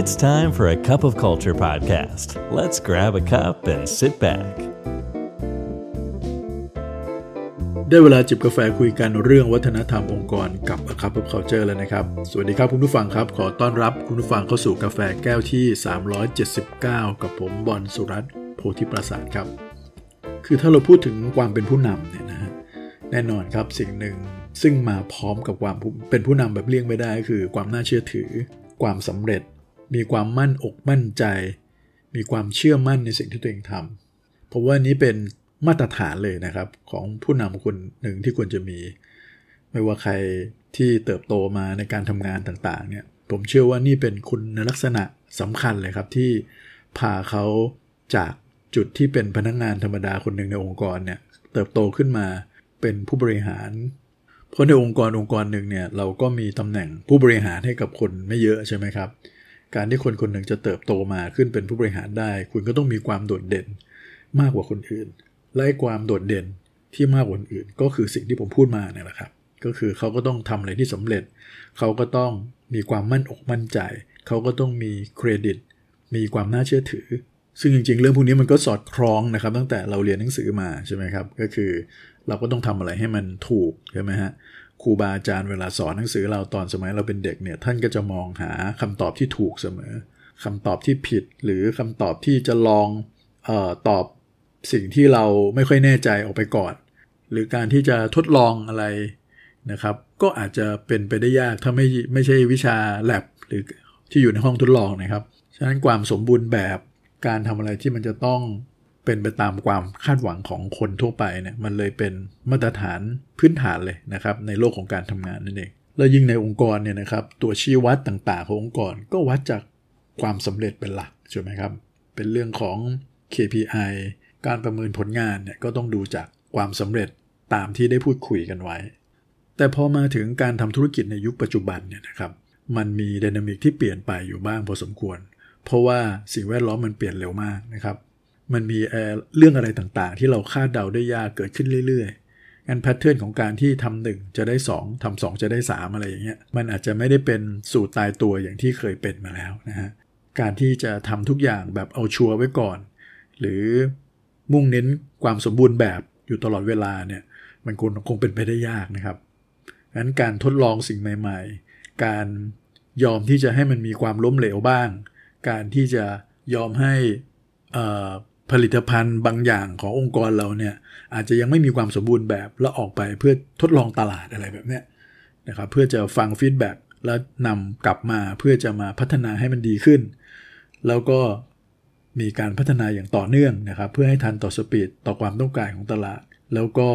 It's time for a cup of culture podcast. Let's grab a cup and sit back. ได้เวลาจิบกาแฟคุยกันเรื่องวัฒนธรรมองค์กรกับ A Cup of Culture แล้วนะครับ สวัสดีครับคุณผู้ฟังครับ ขอต้อนรับคุณผู้ฟังเข้าสู่กาแฟแก้วที่ 379 กับผมบอลสุรัตน์โพธิประสาทครับ คือถ้าเราพูดถึงความเป็นผู้นำเนี่ยนะฮะแน่นอนครับสิ่งหนึ่งซึ่งมาพร้อมกับความเป็นผู้นำแบบเลี่ยงไม่ได้ คือความน่าเชื่อถือ ความสำเร็จ มีความมั่นอกมั่นใจ มีความเชื่อมั่นในสิ่งที่ตัวเองทำผมว่านี้เป็นมาตรฐานเลยนะครับ ของผู้นำคนหนึ่งที่ควรจะมี ไม่ว่าใครที่เติบโตมาในการทำงานต่างๆเนี่ยผมเชื่อว่านี่เป็นคุณลักษณะสำคัญเลยครับที่พาเขาจากจุดที่เป็นพนักงงานธรรมดาคนหนึ่งในองค์กรเนี่ยเติบโตขึ้นมาเป็นผู้บริหาร เพราะในองค์กรองค์กรหนึ่งเนี่ยเราก็มีตำแหน่งผู้บริหารให้กับคนไม่เยอะใช่ไหมครับ การที่คนคนหนึ่งจะเติบโตมาขึ้นเป็นผู้บริหารได้ คุณก็ต้องมีความโดดเด่นมากกว่าคนอื่น และความโดดเด่นที่มากกว่าคนอื่น ก็คือสิ่งที่ผมพูดมาเนี่ยแหละครับ ก็คือเขาก็ต้องทำอะไรที่สำเร็จ เขาก็ต้องมีความมั่นอกมั่นใจ เขาก็ต้องมีเครดิต มีความน่าเชื่อถือ ซึ่งจริงๆ เรื่องพวกนี้มันก็สอดคล้องนะครับ ตั้งแต่เราเรียนหนังสือมาใช่ไหมครับ ก็คือเราก็ต้องทำอะไรให้มันถูกใช่ไหมฮะ ครูบาอาจารย์เวลาสอนหนังสือเราตอนสมัยเราเป็นเด็กเนี่ยท่านก็จะมองหาคำตอบที่ถูกเสมอคำตอบที่ผิดหรือคำตอบที่จะลองออตอบสิ่งที่เราไม่ค่อยแน่ใจออกไปก่อน หรือการที่จะทดลองอะไรนะครับ ก็อาจจะเป็นไปได้ยากถ้าไม่ไม่ใช่วิชาแ a บหรือที่อยู่ในห้องทดลองนะครับ ฉะนั้นความสมบูรณ์แบบการทำอะไรที่มันจะต้อง เป็นไปตามความคาดหวังของคนทั่วไปเนี่ยมันเลยเป็นมาตรฐานพื้นฐานเลยนะครับในโลกของการทำงานนั่นเองแล้วยิ่งในองค์กรเนี่ยนะครับตัวชี้วัดต่างๆขององค์กรก็วัดจากความสำเร็จเป็นหลักใช่ไหมครับ เป็นเรื่องของ KPI การประเมินผลงานเนี่ยก็ต้องดูจากความสำเร็จตามที่ได้พูดคุยกันไว้ แต่พอมาถึงการทำธุรกิจในยุคปัจจุบันเนี่ยนะครับมันมีดินามิกที่เปลี่ยนไปอยู่บ้างพอสมควร เพราะว่าสิ่งแวดล้อมมันเปลี่ยนเร็วมากนะครับ มันมีเรื่องอะไรต่างๆ ที่เราคาดเดาได้ยากเกิดขึ้นเรื่อยๆงั้นแพทเทิร์นของการที่ทำหนึ่งจะได้2ทำสองจะได้ 3 อะไรอย่างเงี้ยมันอาจจะไม่ได้เป็นสูตรตายตัวอย่างที่เคยเป็นมาแล้วนะฮะการที่จะทำทุกอย่างแบบเอาชัวร์ไว้ก่อน หรือมุ่งเน้นความสมบูรณ์แบบอยู่ตลอดเวลาเนี่ยมันคงคงเป็นไปได้ยากนะครับงั้นการทดลองสิ่งใหม่ ๆ การยอมที่จะให้มันมีความล้มเหลวบ้าง การที่จะยอมให้ ผลิตภัณฑ์บางอย่างขององค์กรเราเนี่ยอาจจะยังไม่มีความสมบูรณ์แบบแล้วออกไปเพื่อทดลองตลาดอะไรแบบเนี้ยนะครับเพื่อจะฟัง feedback แล้วนำกลับมาเพื่อจะมาพัฒนาให้มันดีขึ้น แล้วก็มีการพัฒนาอย่างต่อเนื่องนะครับ เพื่อให้ทันต่อสปีดต่อความต้องการของตลาด แล้วก็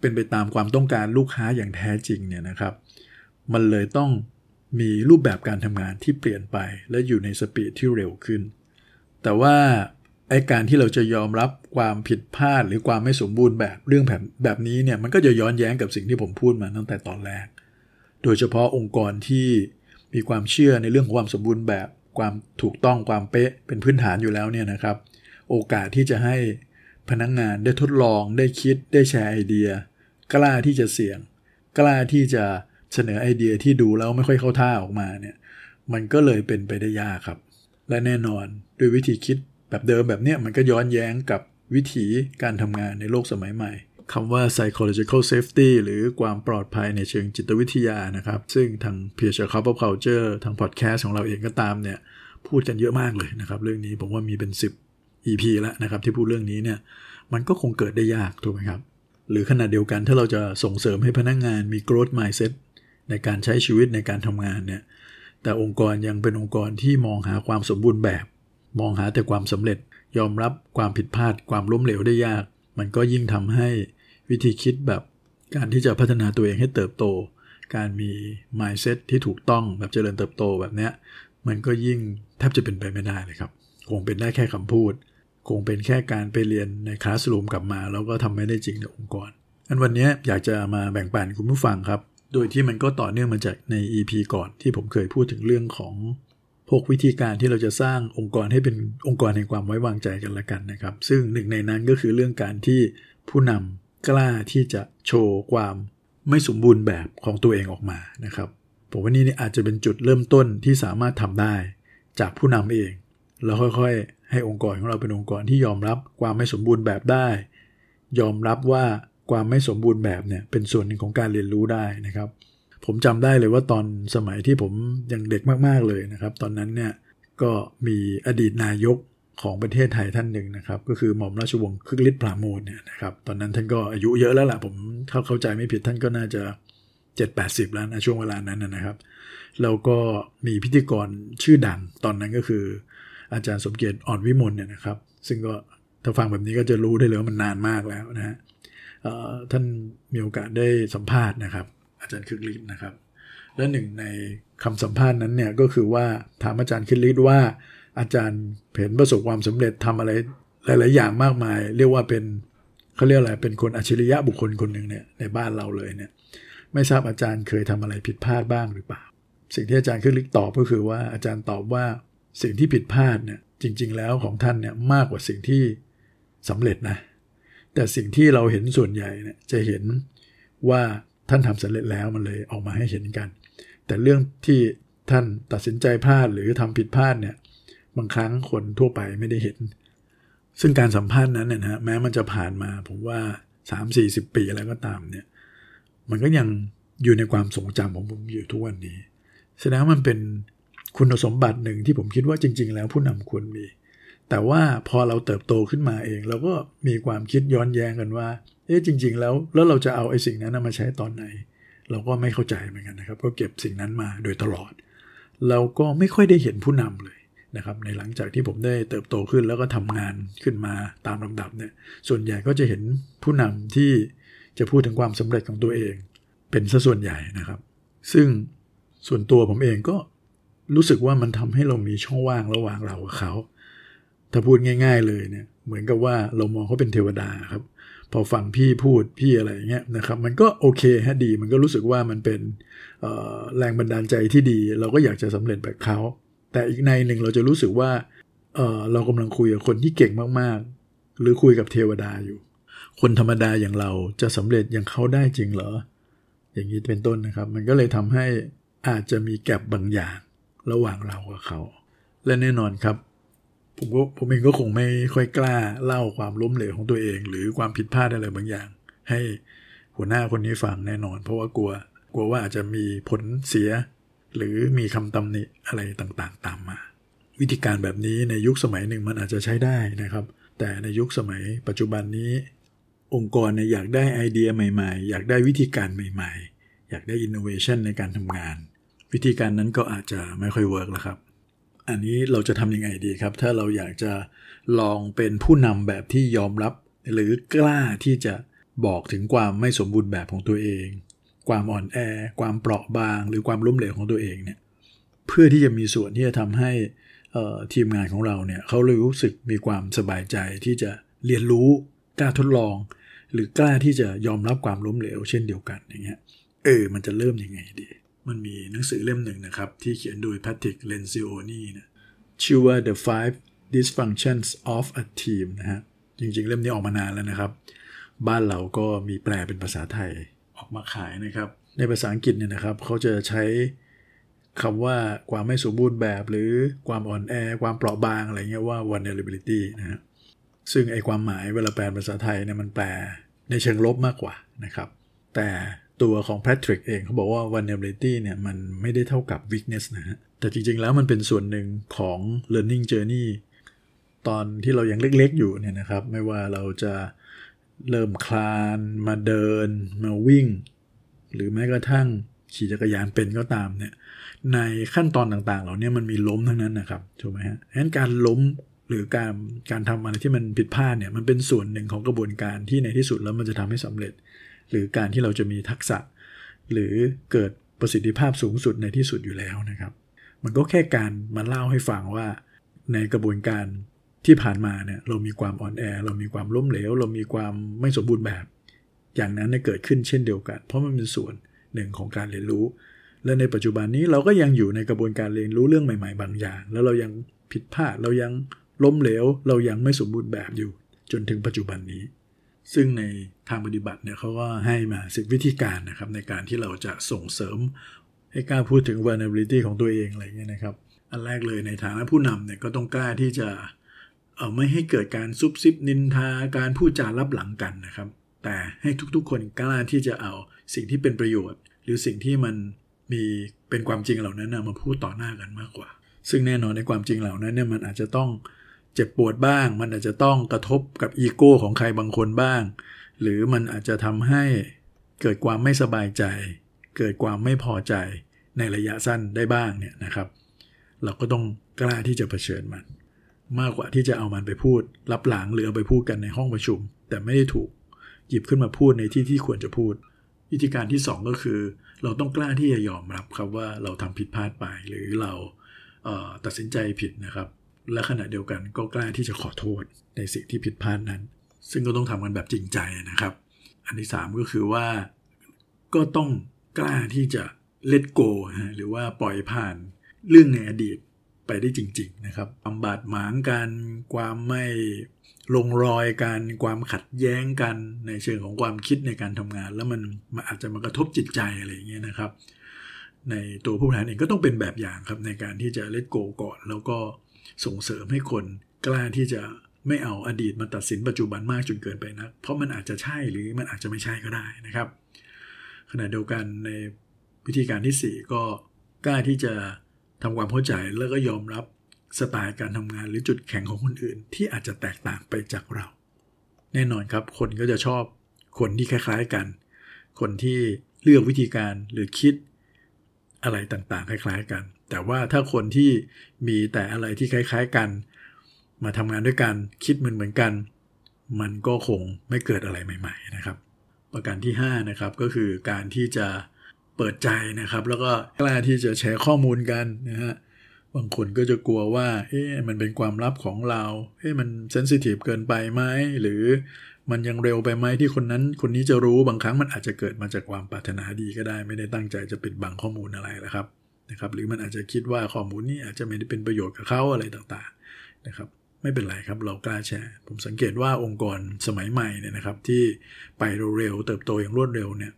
เป็นไปตามความต้องการลูกค้าอย่างแท้จริงเนี่ยนะครับ มันเลยต้องมีรูปแบบการทำงานที่เปลี่ยนไปและอยู่ในสปีดที่เร็วขึ้น แต่ว่า ไอการที่เราจะยอมรับความผิดพลาดหรือความไม่สมบูรณ์แบบเรื่องแบบแบบนี้เนี่ยมันก็จะย้อนแย้งกับสิ่งที่ผมพูดมาตั้งแต่ตอนแรก โดยเฉพาะองค์กรที่มีความเชื่อในเรื่องของความสมบูรณ์แบบ ความถูกต้องความเป๊ะเป็นพื้นฐานอยู่แล้วเนี่ยนะครับ โอกาสที่จะให้พนักงงานได้ทดลองได้คิดได้แชร์ไอเดีย กล้าที่จะเสี่ยง กล้าที่จะเสนอไอเดียที่ดูแล้วไม่ค่อยเข้าท่าออกมาเนี่ยมันก็เลยเป็นไปได้ยากครับ และแน่นอนด้วยวิธีคิด แบบเดิมแบบเนี้ยมันก็ย้อนแย้งกับวิธีการทำงานในโลกสมัยใหม่คำว่า psychological safety หรือความปลอดภัยในเชิงจิตวิทยานะครับ ซึ่งทาง p e e r c h c o p of Culture ทาง podcast ของเราเองก็ตามเนี่ย พูดกันเยอะมากเลยนะครับ เรื่องนี้ผมว่ามีเป็น 10 EP แล้วนะครับ ที่พูดเรื่องนี้เนี่ย มันก็คงเกิดได้ยากถูกไหมครับ หรือขณะเดียวกันถ้าเราจะส่งเสริมให้พนักงงานมี growth mindset ในการใช้ชีวิตในการทำงานเนี่ย แต่องค์กรยังเป็นองค์กรที่มองหาความสมบูรณ์แบบ มองหาแต่ความสำเร็จ ยอมรับความผิดพลาดความล้มเหลวได้ยาก มันก็ยิ่งทำให้วิธีคิดแบบการที่จะพัฒนาตัวเองให้เติบโต การมี mindset ที่ถูกต้องแบบเจริญเติบโตแบบเนี้ย มันก็ยิ่งแทบจะเป็นไปไม่ได้เลยครับ คงเป็นได้แค่คำพูด คงเป็นแค่การไปเรียนในคลาสรูมกลับมา แล้วก็ทำไม่ได้จริงในองค์กร อันวันนี้อยากจะมาแบ่งปันคุณผู้ฟังครับ โดยที่มันก็ต่อเนื่องมาจากใน EP ก่อนที่ผมเคยพูดถึงเรื่องของ พวกวิธีการที่เราจะสร้างองค์กรให้เป็นองค์กรแห่งความไว้วางใจกันละกันนะครับ ซึ่งหนึ่งในนั้นก็คือเรื่องการที่ผู้นำกล้าที่จะโชว์ความไม่สมบูรณ์แบบของตัวเองออกมานะครับผมว่านี่อาจจะเป็นจุดเริ่มต้นที่สามารถทำได้จากผู้นำเอง แล้วค่อยๆ ให้องค์กรของเราเป็นองค์กรที่ยอมรับความไม่สมบูรณ์แบบได้ ยอมรับว่าความไม่สมบูรณ์แบบเนี่ยเป็นส่วนหนึ่งของการเรียนรู้ได้นะครับ ผมจำได้เลยว่าตอนสมัยที่ผมยังเด็กมากๆเลยนะครับ ตอนนั้นเนี่ยก็มีอดีตนายกของประเทศไทยท่านหนึ่งนะครับ ก็คือหม่อมราชวงศ์คึกฤทธิ์ปราโมทเนี่ยนะครับตอนนั้นท่านก็อายุเยอะแล้วล่ะผมเข้าเข้าใจไม่ผิดท่านก็น่าจะ 7-80 แล้วนะช่วงเวลานั้นนะครับแล้วก็มีพิธีกรชื่อดังตอนนั้นก็คือ อาจารย์สมเกียรติอ่อนวิมลเนี่ยนะครับ ซึ่งก็ถ้าฟังแบบนี้ก็จะรู้ได้เลยว่ามันนานมากแล้วนะฮะท่านมีโอกาสได้สัมภาษณ์นะครับ อาจารย์คึกฤทธิ์นะครับ และหนึ่งในคำสัมภาษณ์นั้นเนี่ยก็คือว่าถามอาจารย์คึกฤทธิ์ว่า อาจารย์เห็นประสบความสำเร็จทำอะไรหลาย ๆ อย่างมากมาย เรียกว่าเป็นเขาเรียกอะไรเป็นคนอัจฉริยะบุคคลคนหนึ่งเนี่ยในบ้านเราเลยเนี่ยไม่ทราบอาจารย์เคยทำอะไรผิดพลาดบ้างหรือเปล่า สิ่งที่อาจารย์ขึ้นลิกตอบก็คือว่าอาจารย์ตอบว่าสิ่งที่ผิดพลาดเนี่ยจริง ๆ แล้วของท่านเนี่ยมากกว่าสิ่งที่สำเร็จนะแต่สิ่งที่เราเห็นส่วนใหญ่เนี่ยจะเห็นว่า ท่านทำสำเร็จแล้วมันเลยออกมาให้เห็นกัน แต่เรื่องที่ท่านตัดสินใจพลาดหรือทำผิดพลาดเนี่ยบางครั้งคนทั่วไปไม่ได้เห็น ซึ่งการสัมภาษณ์นั้นเนี่ยนะแม้มันจะผ่านมาผมว่า 3-40 ปีแล้วก็ตามเนี่ยมันก็ยังอยู่ในความทรงจำของผมอยู่ทุกวันนี้แสดงว่ามันเป็นคุณสมบัติหนึ่งที่ผมคิดว่าจริง ๆ แล้วผู้นำควรมี แต่ว่าพอเราเติบโตขึ้นมาเอง เราก็มีความคิดย้อนแย้งกันว่า เอ๊ะจริง ๆ แล้วแล้วเราจะเอาไอ้สิ่งนั้นมาใช้ตอนไหน เราก็ไม่เข้าใจเหมือนกันนะครับ ก็เก็บสิ่งนั้นมาโดยตลอด เราก็ไม่ค่อยได้เห็นผู้นำเลยนะครับในหลังจากที่ผมได้เติบโตขึ้นแล้วก็ทำงานขึ้นมาตามลำดับเนี่ยส่วนใหญ่ก็จะเห็นผู้นำที่จะพูดถึงความสำเร็จของตัวเอง เป็นซะส่วนใหญ่นะครับ ซึ่งส่วนตัวผมเองก็รู้สึกว่ามันทำให้เรามีช่องว่างระหว่างเรากับเขา ถ้าพูดง่าย ๆ เลยเนี่ยเหมือนกับว่าเรามองเขาเป็นเทวดาครับ พอฟังพี่พูดพี่อะไรเงี้ยนะครับ มันก็โอเคฮะดี มันก็รู้สึกว่ามันเป็นแรงบันดาลใจที่ดี เราก็อยากจะสำเร็จแบบเขาแต่อีกในหนึ่งเราจะรู้สึกว่าเออเรากำลังคุยกับคนที่เก่งมากๆ หรือคุยกับเทวดาอยู่ คนธรรมดาอย่างเราจะสำเร็จอย่างเขาได้จริงเหรอ อย่างนี้เป็นต้นนะครับ มันก็เลยทำให้อาจจะมีแกลบบางอย่างระหว่างเรากับเขา และแน่นอนครับ ผมก็ผมเองก็คงไม่ค่อยกล้าเล่าความล้มเหลวของตัวเอง หรือความผิดพลาดอะไรบางอย่าง ให้หัวหน้าคนนี้ฟังแน่นอน เพราะว่ากลัวกลัวว่าอาจจะมีผลเสีย หรือมีคำตำหนิอะไรต่างๆ ตามมา วิธีการแบบนี้ในยุคสมัยหนึ่งมันอาจจะใช้ได้นะครับ แต่ในยุคสมัยปัจจุบันนี้ องค์กรเนี่ยอยากได้ไอเดียใหม่ ๆ อยากได้วิธีการใหม่ ๆ อยากได้อินโนเวชันในการทำงาน วิธีการนั้นก็อาจจะไม่ค่อย work แล้วครับ อันนี้เราจะทำยังไงดีครับ ถ้าเราอยากจะลองเป็นผู้นำแบบที่ยอมรับ หรือกล้าที่จะบอกถึงความไม่สมบูรณ์แบบของตัวเอง ความอ่อนแอ ความเปราะบาง หรือความล้มเหลวของตัวเองเนี่ยเพื่อที่จะมีส่วนที่จะทำให้ทีมงานของเราเนี่ยเขารู้สึกมีความสบายใจที่จะเรียนรู้กล้าทดลอง หรือกล้าที่จะยอมรับความล้มเหลว เช่นเดียวกันอย่างเงี้ยเออมันจะเริ่มยังไงดี มันมีหนังสือเล่มหนึ่งนะครับ ที่เขียนโดยแพทริกเลนซิโอนีนะชื่อว่า The Five Dysfunctions of a Team นะฮะจริงๆ เล่มนี้ออกมานานแล้วนะครับ บ้านเราก็มีแปลเป็นภาษาไทยออกมาขายนะครับ ในภาษาอังกฤษเนี่ยนะครับเขาจะใช้คำว่าความไม่สมบูรณ์แบบหรือความอ่อนแอ ความเปราะบางอะไรเงี้ยว่า vulnerability นะฮะซึ่งไอความหมายเวลาแปลภาษาไทยเนี่ยมันแปลในเชิงลบมากกว่านะครับ แต่ ตัวของแพทริกเองเขาบอกว่า vulnerability เนี่ยมันไม่ได้เท่ากับ weakness นะฮะ แต่จริงๆแล้วมันเป็นส่วนหนึ่งของ learning journey ตอนที่เรายังเล็กๆอยู่เนี่ยนะครับ ไม่ว่าเราจะเริ่มคลานมาเดิน มาวิ่ง หรือแม้กระทั่งขี่จักรยานเป็นก็ตามเนี่ยในขั้นตอนต่างๆ เหล่านี้มันมีล้มทั้งนั้นนะครับถูกไหมฮะงั้นการล้มหรือการการทำอะไรที่มันผิดพลาดเนี่ยมันเป็นส่วนหนึ่งของกระบวนการที่ในที่สุดแล้วมันจะทำให้สำเร็จ หรือการที่เราจะมีทักษะ หรือเกิดประสิทธิภาพสูงสุดในที่สุดอยู่แล้วนะครับ มันก็แค่การมาเล่าให้ฟังว่า ในกระบวนการที่ผ่านมาเนี่ยเรามีความอ่อนแอ เรามีความล้มเหลว เรามีความไม่สมบูรณ์แบบ อย่างนั้นเกิดขึ้นเช่นเดียวกัน เพราะมันเป็นส่วนหนึ่งของการเรียนรู้ และในปัจจุบันนี้เราก็ยังอยู่ในกระบวนการเรียนรู้เรื่องใหม่ ๆ บางอย่าง แล้วเรายังผิดพลาดเรายังล้มเหลว เรายังไม่สมบูรณ์แบบอยู่ จนถึงปัจจุบันนี้ ซึ่งในทางปฏิบัติเนี่ยเขาก็ให้มาสิบวิธีการนะครับ ในการที่เราจะส่งเสริมให้กล้าพูดถึง vulnerability ของตัวเองอะไรเงี้ยนะครับ อันแรกเลยในฐานะผู้นำเนี่ยก็ต้องกล้าที่จะเออไม่ให้เกิดการซุบซิบนินทาการพูดจารับหลังกันนะครับ แต่ให้ทุกๆ คนกล้าที่จะเอาสิ่งที่เป็นประโยชน์ หรือสิ่งที่มันมีเป็นความจริงเหล่านั้นนะมาพูดต่อหน้ากันมากกว่า ซึ่งแน่นอนในความจริงเหล่านั้นเนี่ยมันอาจจะต้อง เจ็บปวดบ้าง มันอาจจะต้องกระทบกับอีโก้ของใครบางคนบ้าง หรือมันอาจจะทำให้เกิดความไม่สบายใจ เกิดความไม่พอใจในระยะสั้นได้บ้างเนี่ยนะครับ เราก็ต้องกล้าที่จะเผชิญมัน มากกว่าที่จะเอามันไปพูด รับหลังหรือเอาไปพูดกันในห้องประชุม แต่ไม่ได้ถูกหยิบขึ้นมาพูดในที่ที่ควรจะพูด วิธีการที่ 2 ก็คือ เราต้องกล้าที่จะยอมรับครับว่าเราทำผิดพลาดไปหรือเราเตัดสินใจผิดนะครับ และขณะเดียวกันก็กล้าที่จะขอโทษในสิ่งที่ผิดพลาดนั้น ซึ่งก็ต้องทำกันแบบจริงใจนะครับ อันที่ 3 ก็คือว่าก็ต้องกล้าที่จะ let go หรือว่าปล่อยผ่านเรื่องในอดีตไปได้จริง ๆ นะครับความบาดหมางกันความไม่ลงรอยกันความขัดแย้งกันในเชิงของความคิดในการทำงาน แล้วมันมันอาจจะมากระทบจิตใจอะไรอย่างเงี้ยนะครับ ในตัวผู้บริหารเองก็ต้องเป็นแบบอย่างครับในการที่จะเลตโกก่อน แล้วก็ ส่งเสริมให้คนกล้าที่จะไม่เอาอดีตมาตัดสินปัจจุบันมากจนเกินไปนะเพราะมันอาจจะใช่หรือมันอาจจะไม่ใช่ก็ได้นะครับ ขณะเดียวกันในวิธีการที่ 4 ก็กล้าที่จะทำความเข้าใจแล้วก็ยอมรับสไตล์การทำงานหรือจุดแข็งของคนอื่น ที่อาจจะแตกต่างไปจากเรา แน่นอนครับคนก็จะชอบคนที่คล้าย ๆกัน คนที่เลือกวิธีการหรือคิดอะไรต่างๆ คล้าย ๆ กัน แต่ว่าถ้าคนที่มีแต่อะไรที่คล้าย ๆกัน มาทำงานด้วยกันคิดเหมือนเหมือนกัน มันก็คงไม่เกิดอะไรใหม่ ๆ นะครับ ประการที่5นะครับก็คือการที่จะเปิดใจนะครับ แล้วก็กล้าที่จะแชร์ข้อมูลกันนะฮะบางคนก็จะกลัวว่า เอ๊ะ มันเป็นความลับของเรา เอ๊ะ มันเซนซิทีฟเกินไปไหม หรือมันยังเร็วไปไหมที่คนนั้น คนนี้จะรู้ บางครั้งมันอาจจะเกิดมาจากความปรารถนาดีก็ได้ ไม่ได้ตั้งใจจะปิดบังข้อมูลอะไรนะครับ นะครับหรือมันอาจจะคิดว่าข้อมูลนี้อาจจะไม่ได้เป็นประโยชน์กับเขาอะไรต่างๆนะครับไม่เป็นไรครับเรากล้าแชร์ ผมสังเกตว่าองค์กรสมัยใหม่เนี่ยนะครับที่ไปเร็วๆเติบโตอย่างรวดเร็วเนี่ย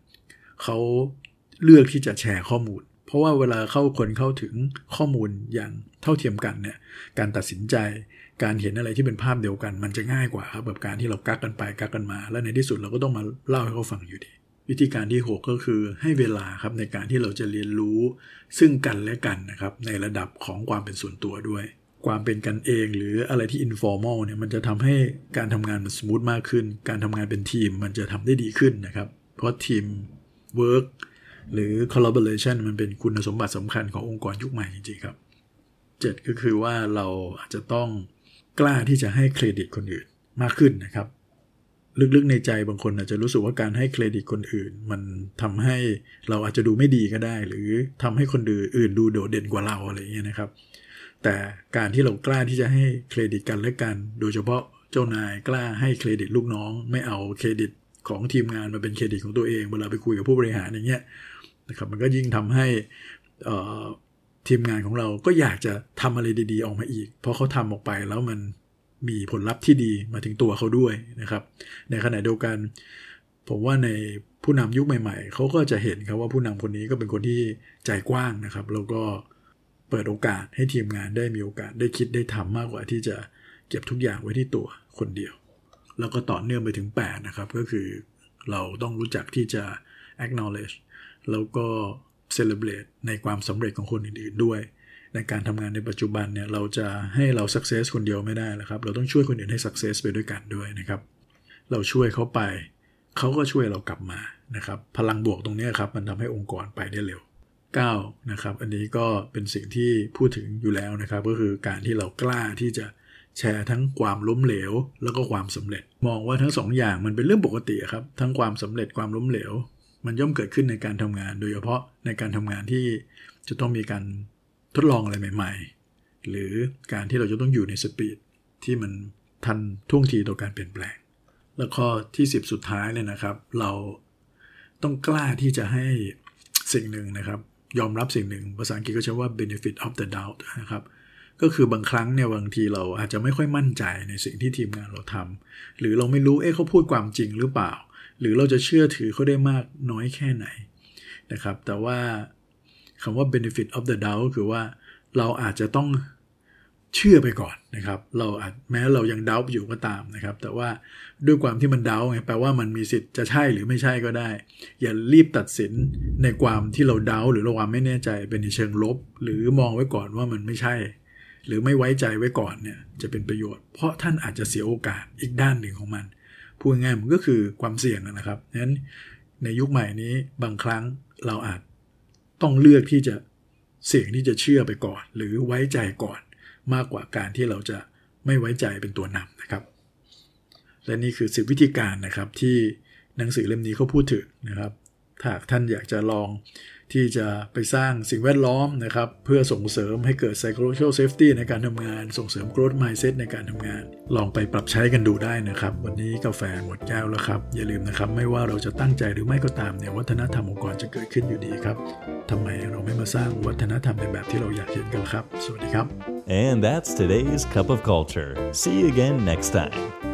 เขาเลือกที่จะแชร์ข้อมูล เพราะว่าเวลาเข้าคนเข้าถึงข้อมูลอย่างเท่าเทียมกันเนี่ยการตัดสินใจการเห็นอะไรที่เป็นภาพเดียวกัน มันจะง่ายกว่าครับแบบการที่เรากักกันไปกักกันมา แล้วในที่สุดเราก็ต้องมาเล่าให้เขาฟังอยู่ดี วิธีการที่ 6 ก็คือให้เวลาครับในการที่เราจะเรียนรู้ซึ่งกันและกันนะครับในระดับของความเป็นส่วนตัวด้วย ความเป็นกันเองหรืออะไรที่ informal เนี่ยมันจะทำให้การทำงานมัน smooth มากขึ้น การทำงานเป็นทีมมันจะทำได้ดีขึ้นนะครับ เพราะทีม work หรือ collaboration มันเป็นคุณสมบัติสำคัญขององค์กรยุคใหม่จริงๆครับเจ็ดก็คือว่าเราอาจจะต้องกล้าที่จะให้เครดิตคนอื่นมากขึ้นนะครับ ลึกๆในใจบางคนอาจจะรู้สึกว่าการให้เครดิตคนอื่น มันทำให้เราอาจจะดูไม่ดีก็ได้ หรือทำให้คนอื่นดูโดดเด่นกว่าเราอะไรอย่างเงี้ยนะครับ แต่การที่เรากล้าที่จะให้เครดิตกันและกัน โดยเฉพาะเจ้านายกล้าให้เครดิตลูกน้อง ไม่เอาเครดิตของทีมงานมาเป็นเครดิตของตัวเองเวลาไปคุยกับผู้บริหารอย่างเงี้ยนะครับมันก็ยิ่งทำให้ทีมงานของเราก็อยากจะทำอะไรดี ๆ ออกมาอีก เพราะเขาทำออกไปแล้วมัน มีผลลัพธ์ที่ดีมาถึงตัวเขาด้วยนะครับ ในขณะเดียวกัน ผมว่าในผู้นำยุคใหม่ๆ เขาก็จะเห็นครับว่าผู้นำคนนี้ก็เป็นคนที่ใจกว้างนะครับ แล้วก็เปิดโอกาสให้ทีมงานได้มีโอกาสได้คิดได้ทำมากกว่าที่จะเก็บทุกอย่างไว้ที่ตัวคนเดียว แล้วก็ต่อเนื่องไปถึง 8 นะครับ ก็คือเราต้องรู้จักที่จะ acknowledge แล้วก็เซเลบรตในความสำเร็จของคนอื่นๆด้วย ในการทำงานในปัจจุบันเนี่ยเราจะให้เราสักเซสคนเดียวไม่ได้แล้วครับ เราต้องช่วยคนอื่นให้สักเซสไปด้วยกันด้วยนะครับ เราช่วยเขาไป เขาก็ช่วยเรากลับมานะครับ พลังบวกตรงนี้ครับมันทำให้องค์กรไปได้เร็ว9นะครับ อันนี้ก็เป็นสิ่งที่พูดถึงอยู่แล้วนะครับ ก็คือการที่เรากล้าที่จะแชร์ทั้งความล้มเหลว แล้วก็ความสำเร็จ มองว่าทั้ง2ออย่างมันเป็นเรื่องปกติครับ ทั้งความสำเร็จความล้มเหลว มันย่อมเกิดขึ้นในการทำงาน โดยเฉพาะในการทำงานที่จะต้องมีการ ทดลองอะไรใหม่ ๆ หรือการที่เราจะต้องอยู่ในสปีดที่มันทันท่วงทีต่อการเปลี่ยนแปลง แล้วข้อที่ 10 สุดท้ายเลยนะครับ เราต้องกล้าที่จะให้สิ่งหนึ่งนะครับ ยอมรับสิ่งหนึ่ง ภาษาอังกฤษก็ใช้ว่า benefit of the doubt นะครับก็คือบางครั้งเนี่ยบางทีเราอาจจะไม่ค่อยมั่นใจในสิ่งที่ทีมงานเราทำหรือเราไม่รู้เอ๊ะเขาพูดความจริงหรือเปล่า หรือเราจะเชื่อถือเขาได้มากน้อยแค่ไหนนะครับ แต่ว่า คำว่า benefit of the doubt ก็คือว่าเราอาจจะต้องเชื่อไปก่อนนะครับ เราอาจแม้เรายังเดาอยู่ก็ตามนะครับ แต่ว่าด้วยความที่มันเดาไงแปลว่ามันมีสิทธิ์จะใช่หรือไม่ใช่ก็ได้ อย่ารีบตัดสินในความที่เราเดาหรือเราความไม่แน่ใจเป็นในเชิงลบ หรือมองไว้ก่อนว่ามันไม่ใช่ หรือไม่ไว้ใจไว้ก่อนเนี่ยจะเป็นประโยชน์ เพราะท่านอาจจะเสียโอกาสอีกด้านหนึ่งของมันพูดง่ายๆมันก็คือความเสี่ยงนะครับนั้นในยุคใหม่นี้บางครั้งเราอาจ ต้องเลือกที่จะเสี่ยงที่จะเชื่อไปก่อน หรือไว้ใจก่อนมากกว่าการที่เราจะไม่ไว้ใจเป็นตัวนำนะครับ และนี่คือสิบวิธีการนะครับที่หนังสือเล่มนี้เขาพูดถึงนะครับถ้าท่านอยากจะลอง ที่จะไปสร้างสิ่งแวดล้อมนะครับเพื่อส่งเสริมให้เกิด psychological safety ในการทำงาน ส่งเสริม growth mindset ในการทำงาน ลองไปปรับใช้กันดูได้นะครับ วันนี้กาแฟหมดแก้วแล้วครับ อย่าลืมนะครับ ไม่ว่าเราจะตั้งใจหรือไม่ก็ตามเนี่ยวัฒนธรรมองค์กรจะเกิดขึ้นอยู่ดีครับทำไมเราไม่มาสร้างวัฒนธรรมในแบบที่เราอยากเห็นกันครับ สวัสดีครับ And that's today's Cup of Culture. See you again next time.